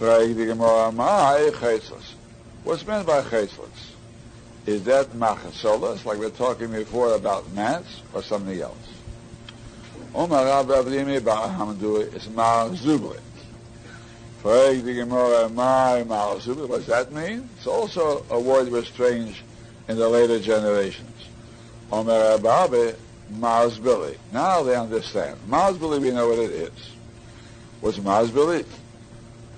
What's meant by chaitzlas? Is that machasolas, like we're talking before about mats, or something else? Omar Rabbi Avdimi is marzubli. What does that mean? It's also a word that was strange in the later generations. Omer Rabbi Marzbili. Now they understand. Marzbili, we know what it is. What's Marzbili?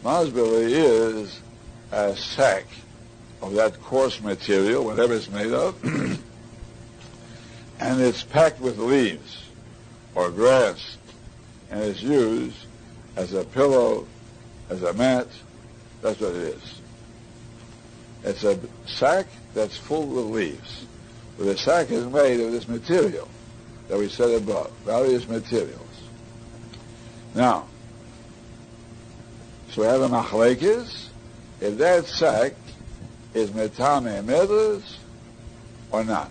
Marzbili is a sack of that coarse material, whatever it's made of, and it's packed with leaves or grass, and it's used as a pillow, as a mat. That's what it is. It's a sack that's full with leaves. But the sack is made of this material that we said above, various materials. Now, so we have a machlekes. If that sack is metame medras or not.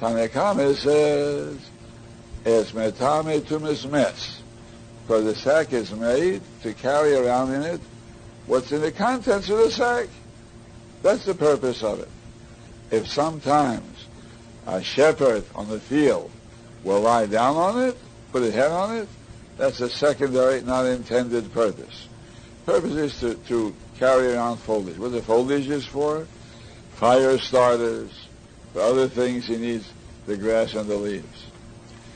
Tanekame says it's metame to mismes because the sack is made to carry around in it what's in the contents of the sack. That's the purpose of it. If sometimes a shepherd on the field will lie down on it, put his head on it, that's a secondary, not intended purpose. Purpose is to, to carry around foliage. What the foliage is for? Fire starters, for other things he needs the grass and the leaves.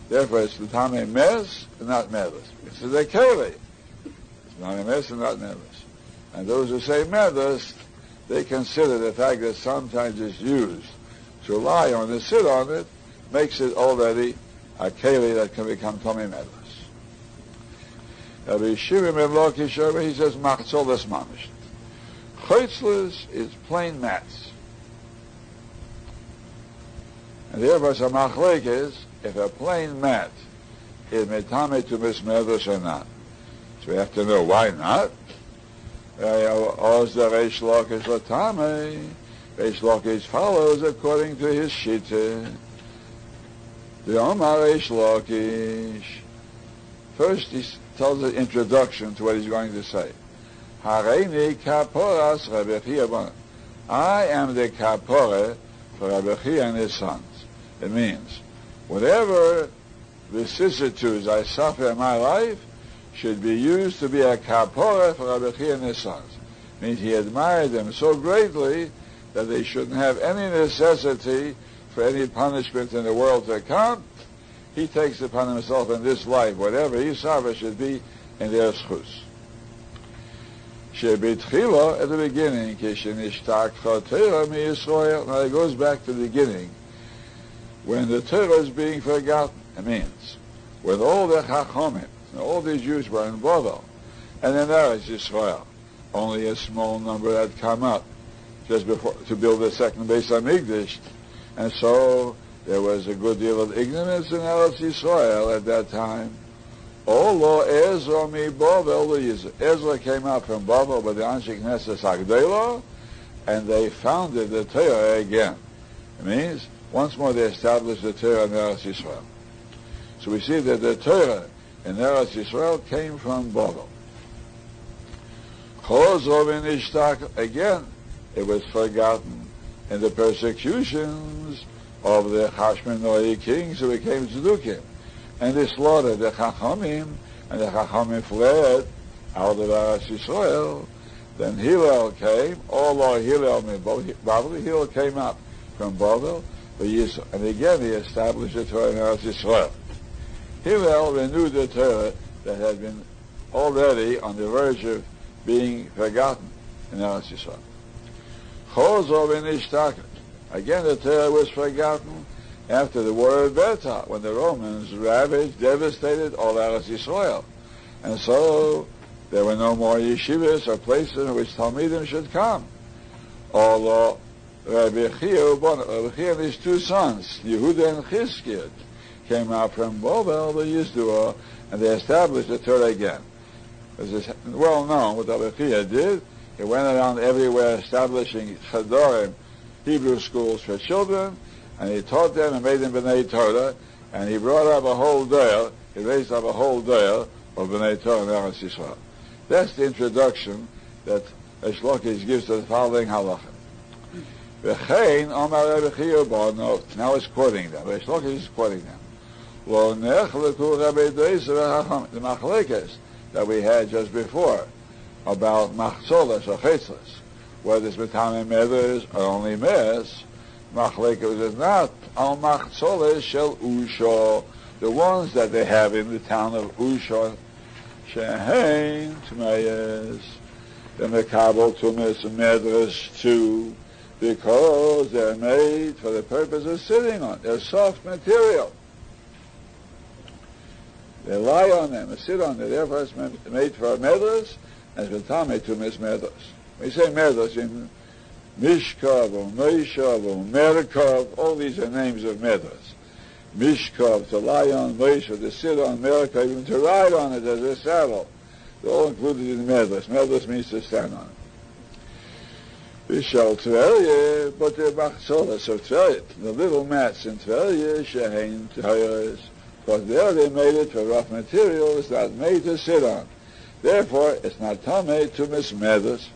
Therefore, it's the tame mes and not medus. It's the keli. It's not mes and not medus. And those who say medus, they consider the fact that sometimes it's used to lie on it, sit on it, makes it already a keli that can become tummy medus. Rabbi Shimon ben Lakish, he says, machzolas mamish. Chaitzlas is plain mats. And therefore, some machlek is, if a plain mat is metame to mismedrash or not. So we have to know why not. Oz the Reish Lakish latame. Reish follows according to his shita. The Omar Reish. First he tells an introduction to what he's going to say. Hareini kaporas I am the kapore for Rabbi and his sons. It means, whatever vicissitudes I suffer in my life should be used to be a kapora for Rabbi and his sons. It means he admired them so greatly that they shouldn't have any necessity for any punishment in the world to come. He takes upon himself in this life, whatever his suffers should be in their schus. Shebetchila, at the beginning, Kishenishtak Torah mi Yisrael. Now it goes back to the beginning, when the Torah is being forgotten. It means, with all the Chachomim, all these Jews were in Bavel, and then there is Israel. Only a small number had come up just before to build the second base on Migdash, and so there was a good deal of ignorance in Eretz Yisrael at that time. Olo Ezra mi Bavel Ezra came out from Bavel with the Anshik Knesset Agdela, and they founded the Torah again. It means once more they established the Torah in Eretz Yisrael. So we see that the Torah in Eretz Yisrael came from Bavel. Again, it was forgotten in the persecutions of the Hashmonai kings who became Zedukim and they slaughtered the Chachamim, and the Chachamim fled out of Eretz Yisrael. Then Hillel came, although Hillel, Babel, Hillel came up from Babel, and again he established the Torah in Eretz Yisrael. Hillel renewed the Torah that had been already on the verge of being forgotten in Eretz Yisrael. Chozov in Again the Torah was forgotten, after the war of Beta, when the Romans ravaged, devastated all Eretz Yisrael. And so there were no more yeshivas or places in which Talmidim should come. Although Rabbi Chia, and his two sons, Yehuda and Chizkiah, came out from Bobel, the Yizdua, uh, and they established the Torah again. As is well known what Rabbi Chia did, he went around everywhere establishing Chadorim, Hebrew schools for children, and he taught them and made them B'nai Torah, and he brought up a whole day, he raised up a whole day of B'nai Torah in Eretz Yisrael. That's the introduction that Reish Lakish gives to the following halacha. V'chein Omar Rebbe now he's quoting them. Reish is quoting them. Lo nechleku Rebbe Deis v'chacham, the machlekes that we had just before about machzolas or chetzlas, whether it's betame meders or only mes, machlekes is not al machzolas shel usho, the ones that they have in the town of Usha, shehein tmeyes, the mekabel tumis medres too, because they're made for the purpose of sitting on. They're soft material. They lie on them, they sit on them. Therefore, it's made for medras, and it's medras. We say medras in Mishkov oh, or Meishav or oh, Merkov, all these are names of medras. Mishkov, to lie on, Meishav, to sit on, Merkov, even to ride on it as a saddle. They're all included in medras. Medras means to stand on it. Bishal Tverye, but the Machzolas of Tverye, the little mats in Tverye, Shehein Tverye, but there they made it for rough material, it's not made to sit on. Therefore, it's not Tomei to miss mismedas.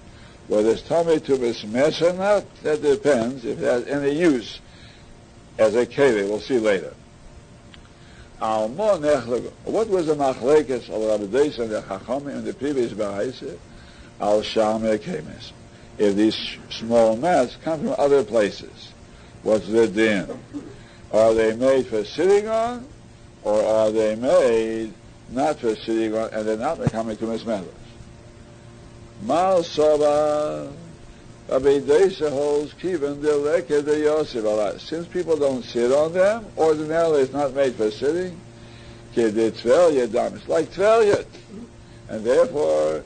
Whether it's Tomei to mismes or not, that depends if it has any use as a keli. We'll see later. What was the machlekes of Rabbi Deis and the Chachamim in the previous Ba'aisa? Al Sham Kemes if these small mats come from other places. What's the din? Are they made for sitting on, or are they made not for sitting on, and they're not coming to mismelas? Mal Soba, Rabbi Deisa holds Kivan Deleke de Yosef Since people don't sit on them, ordinarily it's not made for sitting. It's like Tveljat. And therefore,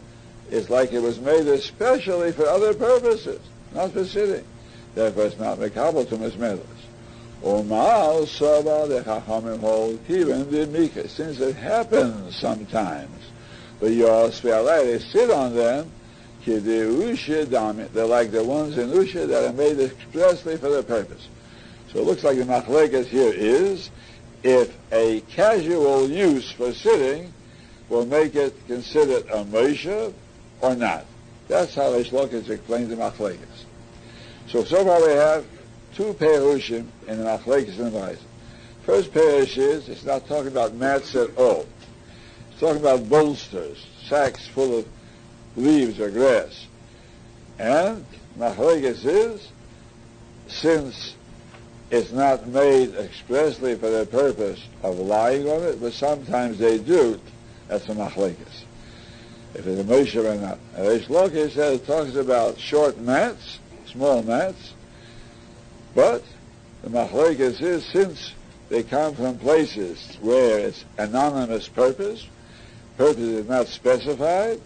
it's like it was made especially for other purposes, not for sitting. Therefore, it's not mekabel to mismelas. Umal saba the chachamim hold even the mika, since it happens sometimes. But yos they sit on them. They're like the ones in Usha that are made expressly for the purpose. So it looks like the machlekas here is if a casual use for sitting will make it considered a Moshe, or not. That's how Reish Lakish explains the Machlekes. So, so far we have two Perushim in the Machlekes and the. First Perush is, it's not talking about mats at all. It's talking about bolsters, sacks full of leaves or grass. And Machlekes is, since it's not made expressly for the purpose of lying on it, but sometimes they do, that's a Machlekes if it's a Moshe or not. Reish Lakish says talks about short mats, small mats, but the machlekes is since they come from places where it's anonymous purpose, purpose is not specified,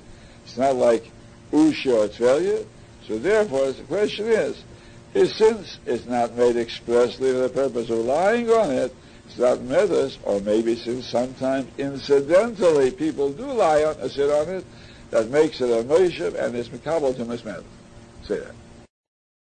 it's not like Usha or Tvelya, so therefore the question is, is since it's not made expressly for the purpose of lying on it, it's not medas, or maybe since sometimes incidentally people do lie on, sit on it, that makes it a Moshe and it's Mikabal to Mismet. Say that.